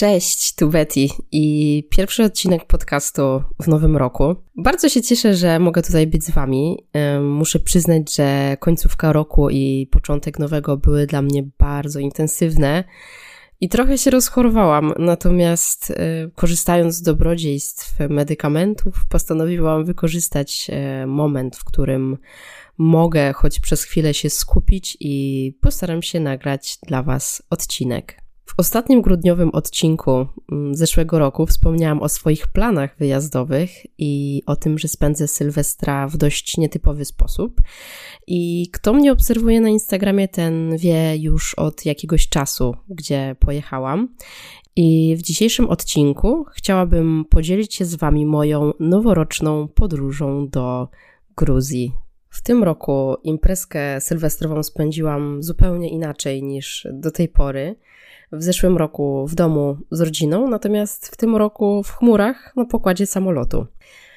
Cześć, tu Betty i pierwszy odcinek podcastu w nowym roku. Bardzo się cieszę, że mogę tutaj być z Wami. Muszę przyznać, że końcówka roku i początek nowego były dla mnie bardzo intensywne i trochę się rozchorowałam, natomiast e, korzystając z dobrodziejstw medykamentów, postanowiłam wykorzystać e, moment, w którym mogę choć przez chwilę się skupić i postaram się nagrać dla Was odcinek. W ostatnim grudniowym odcinku mm, zeszłego roku wspomniałam o swoich planach wyjazdowych i o tym, że spędzę Sylwestra w dość nietypowy sposób. I kto mnie obserwuje na Instagramie, ten wie już od jakiegoś czasu, gdzie pojechałam. I w dzisiejszym odcinku chciałabym podzielić się z Wami moją noworoczną podróżą do Gruzji. W tym roku imprezkę sylwestrową spędziłam zupełnie inaczej niż do tej pory w zeszłym roku w domu z rodziną, natomiast w tym roku w chmurach na pokładzie samolotu.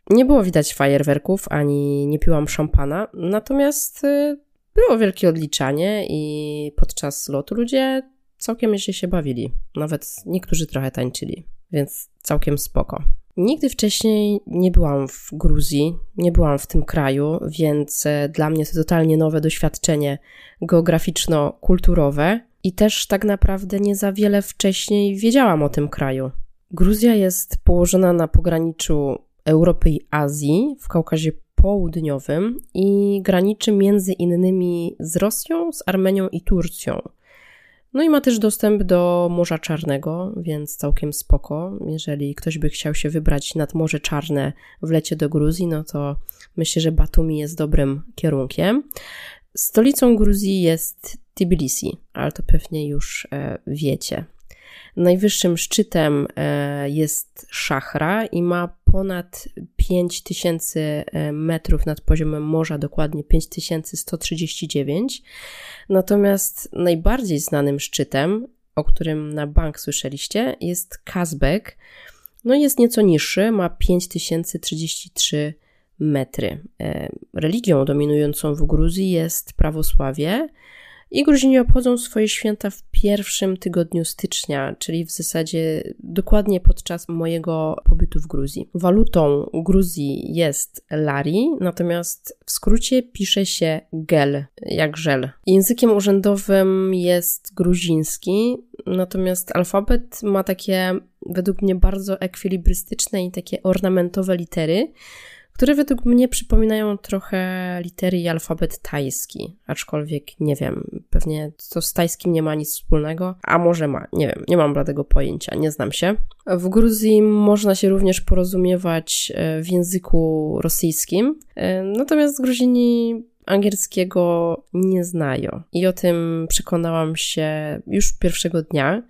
Nie było widać fajerwerków ani nie piłam szampana, natomiast y, było wielkie odliczanie i podczas lotu ludzie całkiem nieźle się bawili. Nawet niektórzy trochę tańczyli, więc całkiem spoko. Nigdy wcześniej nie byłam w Gruzji, nie byłam w tym kraju, więc y, dla mnie to totalnie nowe doświadczenie geograficzno-kulturowe i też tak naprawdę nie za wiele wcześniej wiedziałam o tym kraju. Gruzja jest położona na pograniczu Europy i Azji, w Kaukazie Południowym i graniczy między innymi z Rosją, z Armenią i Turcją. No i ma też dostęp do Morza Czarnego, więc całkiem spoko. Jeżeli ktoś by chciał się wybrać nad Morze Czarne w lecie do Gruzji, no to myślę, że Batumi jest dobrym kierunkiem. Stolicą Gruzji jest Tbilisi, ale to pewnie już e, wiecie. Najwyższym szczytem e, jest Szachra i ma ponad 5000 e, metrów nad poziomem morza, dokładnie 5139. Natomiast najbardziej znanym szczytem, o którym na bank słyszeliście, jest Kazbek. No jest nieco niższy, ma 5033 metry. Religią dominującą w Gruzji jest prawosławie i Gruzini obchodzą swoje święta w pierwszym tygodniu stycznia, czyli w zasadzie dokładnie podczas mojego pobytu w Gruzji. Walutą Gruzji jest lari, natomiast w skrócie pisze się gel, jak żel. Językiem urzędowym jest gruziński, natomiast alfabet ma takie według mnie bardzo ekwilibrystyczne i takie ornamentowe litery, które według mnie przypominają trochę litery i alfabet tajski, aczkolwiek nie wiem, pewnie to z tajskim nie ma nic wspólnego, a może ma, nie wiem, nie mam bladego pojęcia, nie znam się. W Gruzji można się również porozumiewać e, w języku rosyjskim, e, natomiast Gruzini angielskiego nie znają. I o tym przekonałam się już pierwszego dnia,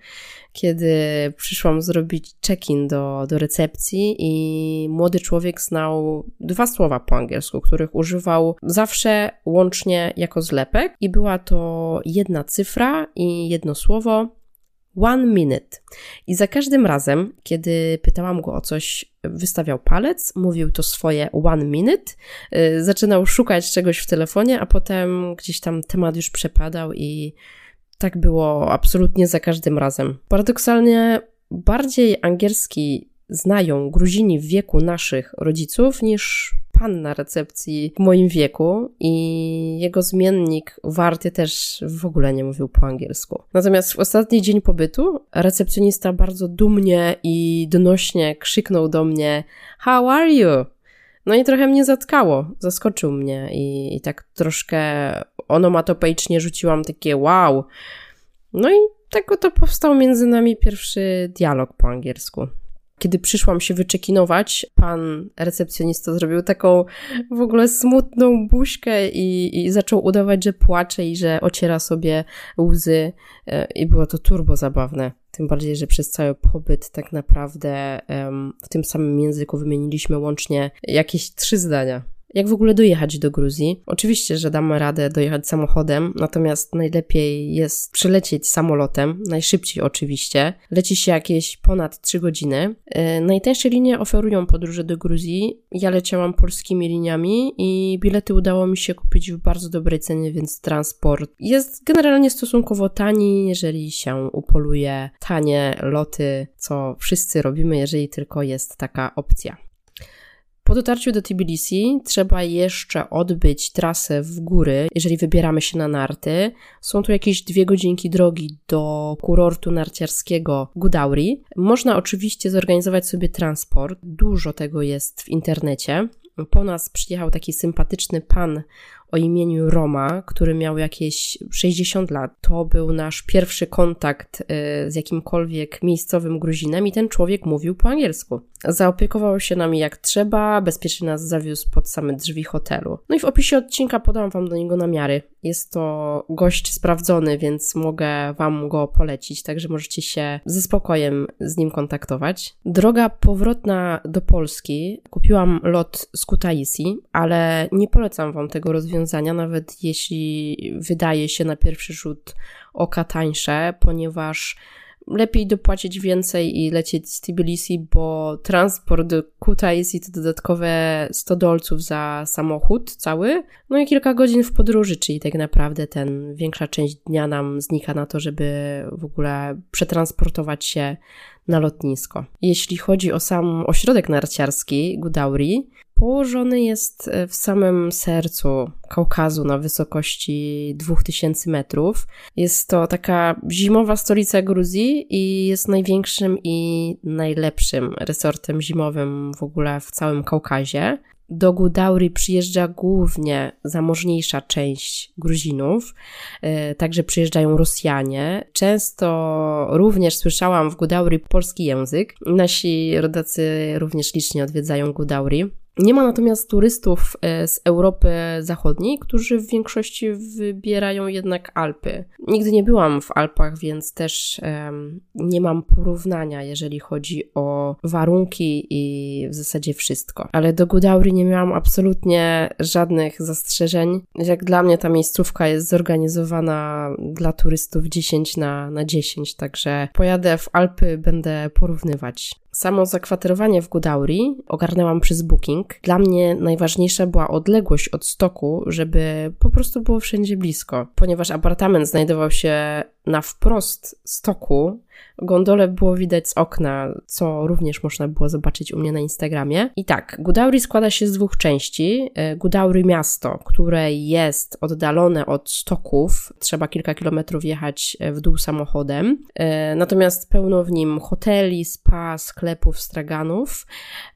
kiedy przyszłam zrobić check-in do, do recepcji i młody człowiek znał dwa słowa po angielsku, których używał zawsze łącznie jako zlepek i była to jedna cyfra i jedno słowo one minute. I za każdym razem, kiedy pytałam go o coś, wystawiał palec, mówił to swoje one minute, yy, zaczynał szukać czegoś w telefonie, a potem gdzieś tam temat już przepadał i tak było absolutnie za każdym razem. Paradoksalnie bardziej angielski znają Gruzini w wieku naszych rodziców niż pan na recepcji w moim wieku i jego zmiennik Warty też w ogóle nie mówił po angielsku. Natomiast w ostatni dzień pobytu recepcjonista bardzo dumnie i donośnie krzyknął do mnie How are you? No i trochę mnie zatkało, zaskoczył mnie i, i tak troszkę onomatopeicznie rzuciłam takie wow. No i tak oto powstał między nami pierwszy dialog po angielsku. Kiedy przyszłam się wyczekinować, pan recepcjonista zrobił taką w ogóle smutną buźkę i, i zaczął udawać, że płacze i że ociera sobie łzy. E, I było to turbo zabawne. Tym bardziej, że przez cały pobyt tak naprawdę um, w tym samym języku wymieniliśmy łącznie jakieś trzy zdania. Jak w ogóle dojechać do Gruzji. Oczywiście, że damy radę dojechać samochodem, natomiast najlepiej jest przylecieć samolotem, najszybciej oczywiście. Leci się jakieś ponad 3 godziny. E, najtańsze linie oferują podróże do Gruzji. Ja leciałam polskimi liniami i bilety udało mi się kupić w bardzo dobrej cenie, więc transport jest generalnie stosunkowo tani, jeżeli się upoluje tanie loty, co wszyscy robimy, jeżeli tylko jest taka opcja. Po dotarciu do Tbilisi trzeba jeszcze odbyć trasę w góry, jeżeli wybieramy się na narty. Są tu jakieś dwie godzinki drogi do kurortu narciarskiego Gudauri. Można oczywiście zorganizować sobie transport. Dużo tego jest w internecie. Po nas przyjechał taki sympatyczny pan o imieniu Roma, który miał jakieś 60 lat. To był nasz pierwszy kontakt y, z jakimkolwiek miejscowym Gruzinem i ten człowiek mówił po angielsku. Zaopiekował się nami jak trzeba, bezpiecznie nas zawiózł pod same drzwi hotelu. No i w opisie odcinka podam Wam do niego namiary. Jest to gość sprawdzony, więc mogę Wam go polecić, także możecie się ze spokojem z nim kontaktować. Droga powrotna do Polski. Kupiłam lot z Kutaisi, ale nie polecam Wam tego rozwiązania, nawet jeśli wydaje się na pierwszy rzut oka tańsze, ponieważ lepiej dopłacić więcej i lecieć z Tbilisi, bo transport do Kutaisi to dodatkowe 100 dolców za samochód cały, no i kilka godzin w podróży, czyli tak naprawdę ten większa część dnia nam znika na to, żeby w ogóle przetransportować się na lotnisko. Jeśli chodzi o sam ośrodek narciarski Gudauri, Położony jest e, w samym sercu Kaukazu na wysokości 2000 metrów. Jest to taka zimowa stolica Gruzji i jest największym i najlepszym resortem zimowym w ogóle w całym Kaukazie. Do Gudauri przyjeżdża głównie zamożniejsza część Gruzinów, e, także przyjeżdżają Rosjanie. Często również słyszałam w Gudauri polski język. Nasi rodacy również licznie odwiedzają Gudauri. Nie ma natomiast turystów e, z Europy Zachodniej, którzy w większości wybierają jednak Alpy. Nigdy nie byłam w Alpach, więc też um, nie mam porównania, jeżeli chodzi o warunki i w zasadzie wszystko. Ale do Gudauri nie miałam absolutnie żadnych zastrzeżeń. Jak dla mnie ta miejscówka jest zorganizowana dla turystów 10 na, na 10, także pojadę w Alpy, będę porównywać. Samo zakwaterowanie w Gudauri ogarnęłam przez Booking. Dla mnie najważniejsza była odległość od stoku, żeby po prostu było wszędzie blisko. Ponieważ apartament znajdował się na wprost stoku, Gondolę było widać z okna, co również można było zobaczyć u mnie na Instagramie. I tak, Gudauri składa się z dwóch części. E, Gudauri miasto, które jest oddalone od stoków, trzeba kilka kilometrów jechać e, w dół samochodem. E, natomiast pełno w nim hoteli, spa, sklepów, straganów.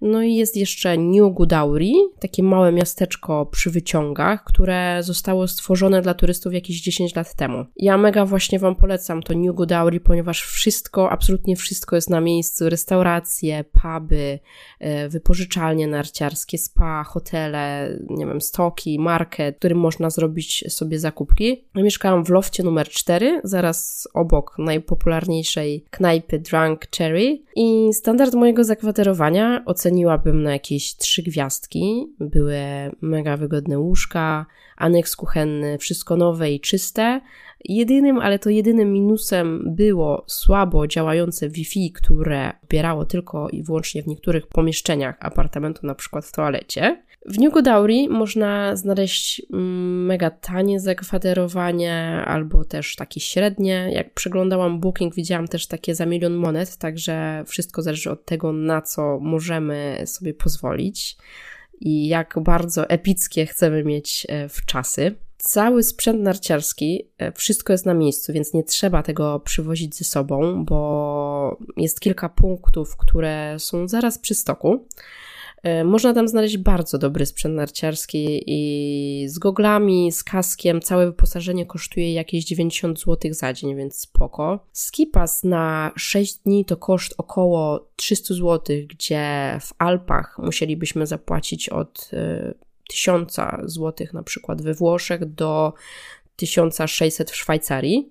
No i jest jeszcze New Gudauri, takie małe miasteczko przy wyciągach, które zostało stworzone dla turystów jakieś 10 lat temu. Ja mega właśnie Wam polecam to New Gudauri, ponieważ wszystko absolutnie wszystko jest na miejscu. Restauracje, puby, e, wypożyczalnie narciarskie, spa, hotele, nie wiem, stoki, market, w którym można zrobić sobie zakupki. Mieszkałam w lofcie numer 4, zaraz obok najpopularniejszej knajpy Drunk Cherry i standard mojego zakwaterowania oceniłabym na jakieś trzy gwiazdki. Były mega wygodne łóżka, aneks kuchenny, wszystko nowe i czyste. Jedynym, ale to jedynym minusem było słabo działające Wi-Fi, które opierało tylko i wyłącznie w niektórych pomieszczeniach apartamentu, na przykład w toalecie. W New można znaleźć mm, mega tanie zakwaterowanie albo też takie średnie. Jak przeglądałam Booking, widziałam też takie za milion monet, także wszystko zależy od tego, na co możemy sobie pozwolić i jak bardzo epickie chcemy mieć e, w czasy cały sprzęt narciarski, e, wszystko jest na miejscu, więc nie trzeba tego przywozić ze sobą, bo jest kilka punktów, które są zaraz przy stoku. E, można tam znaleźć bardzo dobry sprzęt narciarski i z goglami, z kaskiem. Całe wyposażenie kosztuje jakieś 90 zł za dzień, więc spoko. Skipas na 6 dni to koszt około 300 zł, gdzie w Alpach musielibyśmy zapłacić od e, 1000 zł na przykład we Włoszech do 1600 w Szwajcarii.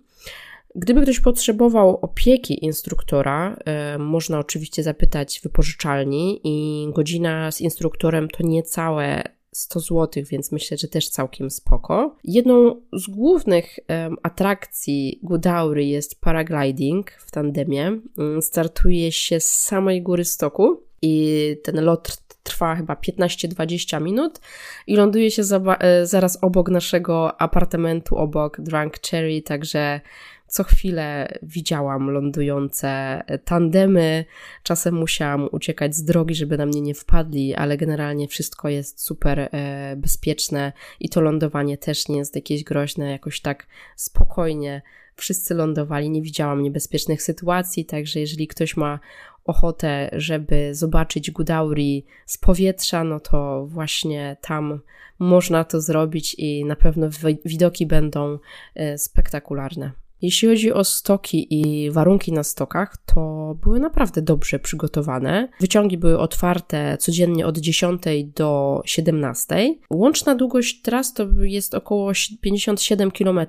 Gdyby ktoś potrzebował opieki instruktora, y, można oczywiście zapytać wypożyczalni i godzina z instruktorem to niecałe 100 zł, więc myślę, że też całkiem spoko. Jedną z głównych atrakcji Gudaury jest paragliding w tandemie. Um, startuje się z samej góry stoku i ten lot trwa chyba 15-20 minut i ląduje się e, zaraz obok naszego apartamentu, obok Drunk Cherry, także co chwilę widziałam lądujące tandemy. Czasem musiałam uciekać z drogi, żeby na mnie nie wpadli, ale generalnie wszystko jest super e, bezpieczne i to lądowanie też nie jest jakieś groźne, jakoś tak spokojnie wszyscy lądowali, nie widziałam niebezpiecznych sytuacji, także jeżeli ktoś ma ochotę, żeby zobaczyć Gudauri z powietrza, no to właśnie tam można to zrobić i na pewno widoki będą e, spektakularne. Jeśli chodzi o stoki i warunki na stokach, to były naprawdę dobrze przygotowane. Wyciągi były otwarte codziennie od 10 do 17. Łączna długość tras to jest około 57 km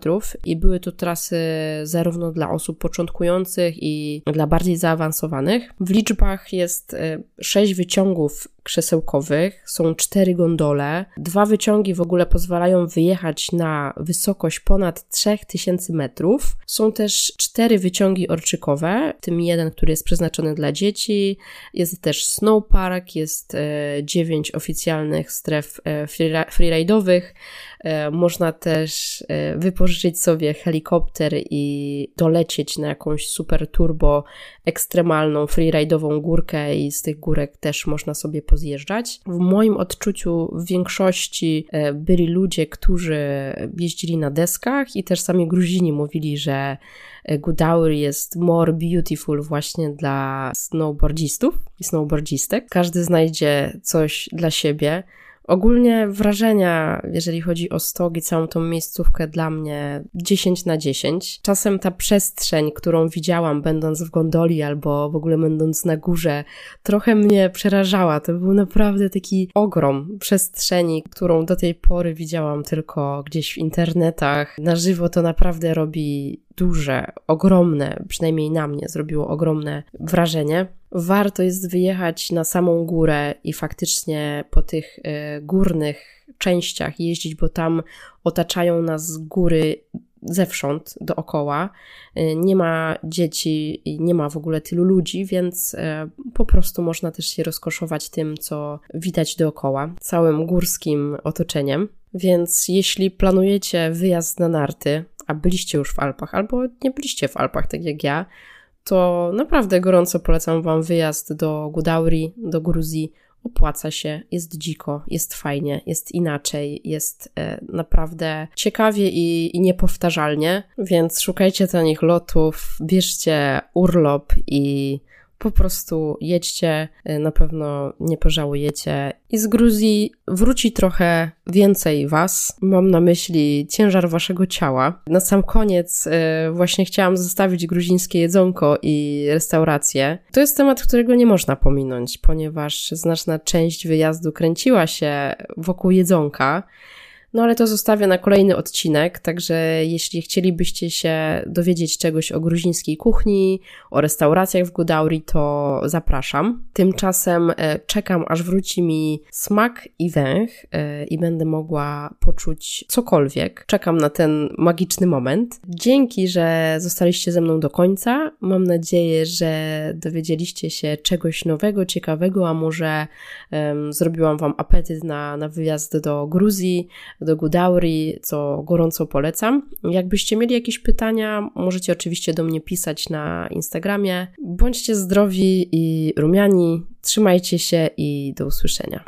i były to trasy zarówno dla osób początkujących i dla bardziej zaawansowanych. W liczbach jest 6 e, wyciągów krzesełkowych, są cztery gondole. Dwa wyciągi w ogóle pozwalają wyjechać na wysokość ponad 3000 metrów. Są też cztery wyciągi orczykowe, tym jeden, który jest przeznaczony dla dzieci. Jest też snowpark, jest e, dziewięć oficjalnych stref e, freeride'owych. E, można też wypożyczyć sobie helikopter i dolecieć na jakąś super turbo ekstremalną freeride'ową górkę i z tych górek też można sobie pozjeżdżać. W moim odczuciu w większości byli ludzie, którzy jeździli na deskach i też sami Gruzini mówili, że Godauri jest more beautiful właśnie dla snowboardzistów i snowboardzistek. Każdy znajdzie coś dla siebie. Ogólnie wrażenia, jeżeli chodzi o stok i całą tą miejscówkę, dla mnie 10 na 10. Czasem ta przestrzeń, którą widziałam, będąc w gondoli albo w ogóle będąc na górze, trochę mnie przerażała. To był naprawdę taki ogrom przestrzeni, którą do tej pory widziałam tylko gdzieś w internetach. Na żywo to naprawdę robi duże, ogromne, przynajmniej na mnie zrobiło ogromne wrażenie. Warto jest wyjechać na samą górę i faktycznie po tych y, górnych częściach jeździć, bo tam otaczają nas góry zewsząd dookoła. E, nie ma dzieci i nie ma w ogóle tylu ludzi, więc e, po prostu można też się rozkoszować tym, co widać dookoła, całym górskim otoczeniem. Więc jeśli planujecie wyjazd na narty, a byliście już w Alpach, albo nie byliście w Alpach, tak jak ja, to naprawdę gorąco polecam Wam wyjazd do Gudauri, do Gruzji. Opłaca się, jest dziko, jest fajnie, jest inaczej, jest e, naprawdę ciekawie i, i niepowtarzalnie, więc szukajcie tanich lotów, bierzcie urlop i po prostu jedźcie, y, na pewno nie pożałujecie. I z Gruzji wróci trochę więcej Was. Mam na myśli ciężar Waszego ciała. Na sam koniec y, właśnie chciałam zostawić gruzińskie jedzonko i restauracje. To jest temat, którego nie można pominąć, ponieważ znaczna część wyjazdu kręciła się wokół jedzonka. No ale to zostawię na kolejny odcinek, także jeśli chcielibyście się dowiedzieć czegoś o gruzińskiej kuchni, o restauracjach w Gudauri, to zapraszam. Tymczasem e, czekam, aż wróci mi smak i węch e, i będę mogła poczuć cokolwiek. Czekam na ten magiczny moment. Dzięki, że zostaliście ze mną do końca. Mam nadzieję, że dowiedzieliście się czegoś nowego, ciekawego, a może um, zrobiłam Wam apetyt na, na wyjazd do Gruzji do Gudauri, co gorąco polecam. Jakbyście mieli jakieś pytania, możecie oczywiście do mnie pisać na Instagramie. Bądźcie zdrowi i rumiani, trzymajcie się i do usłyszenia.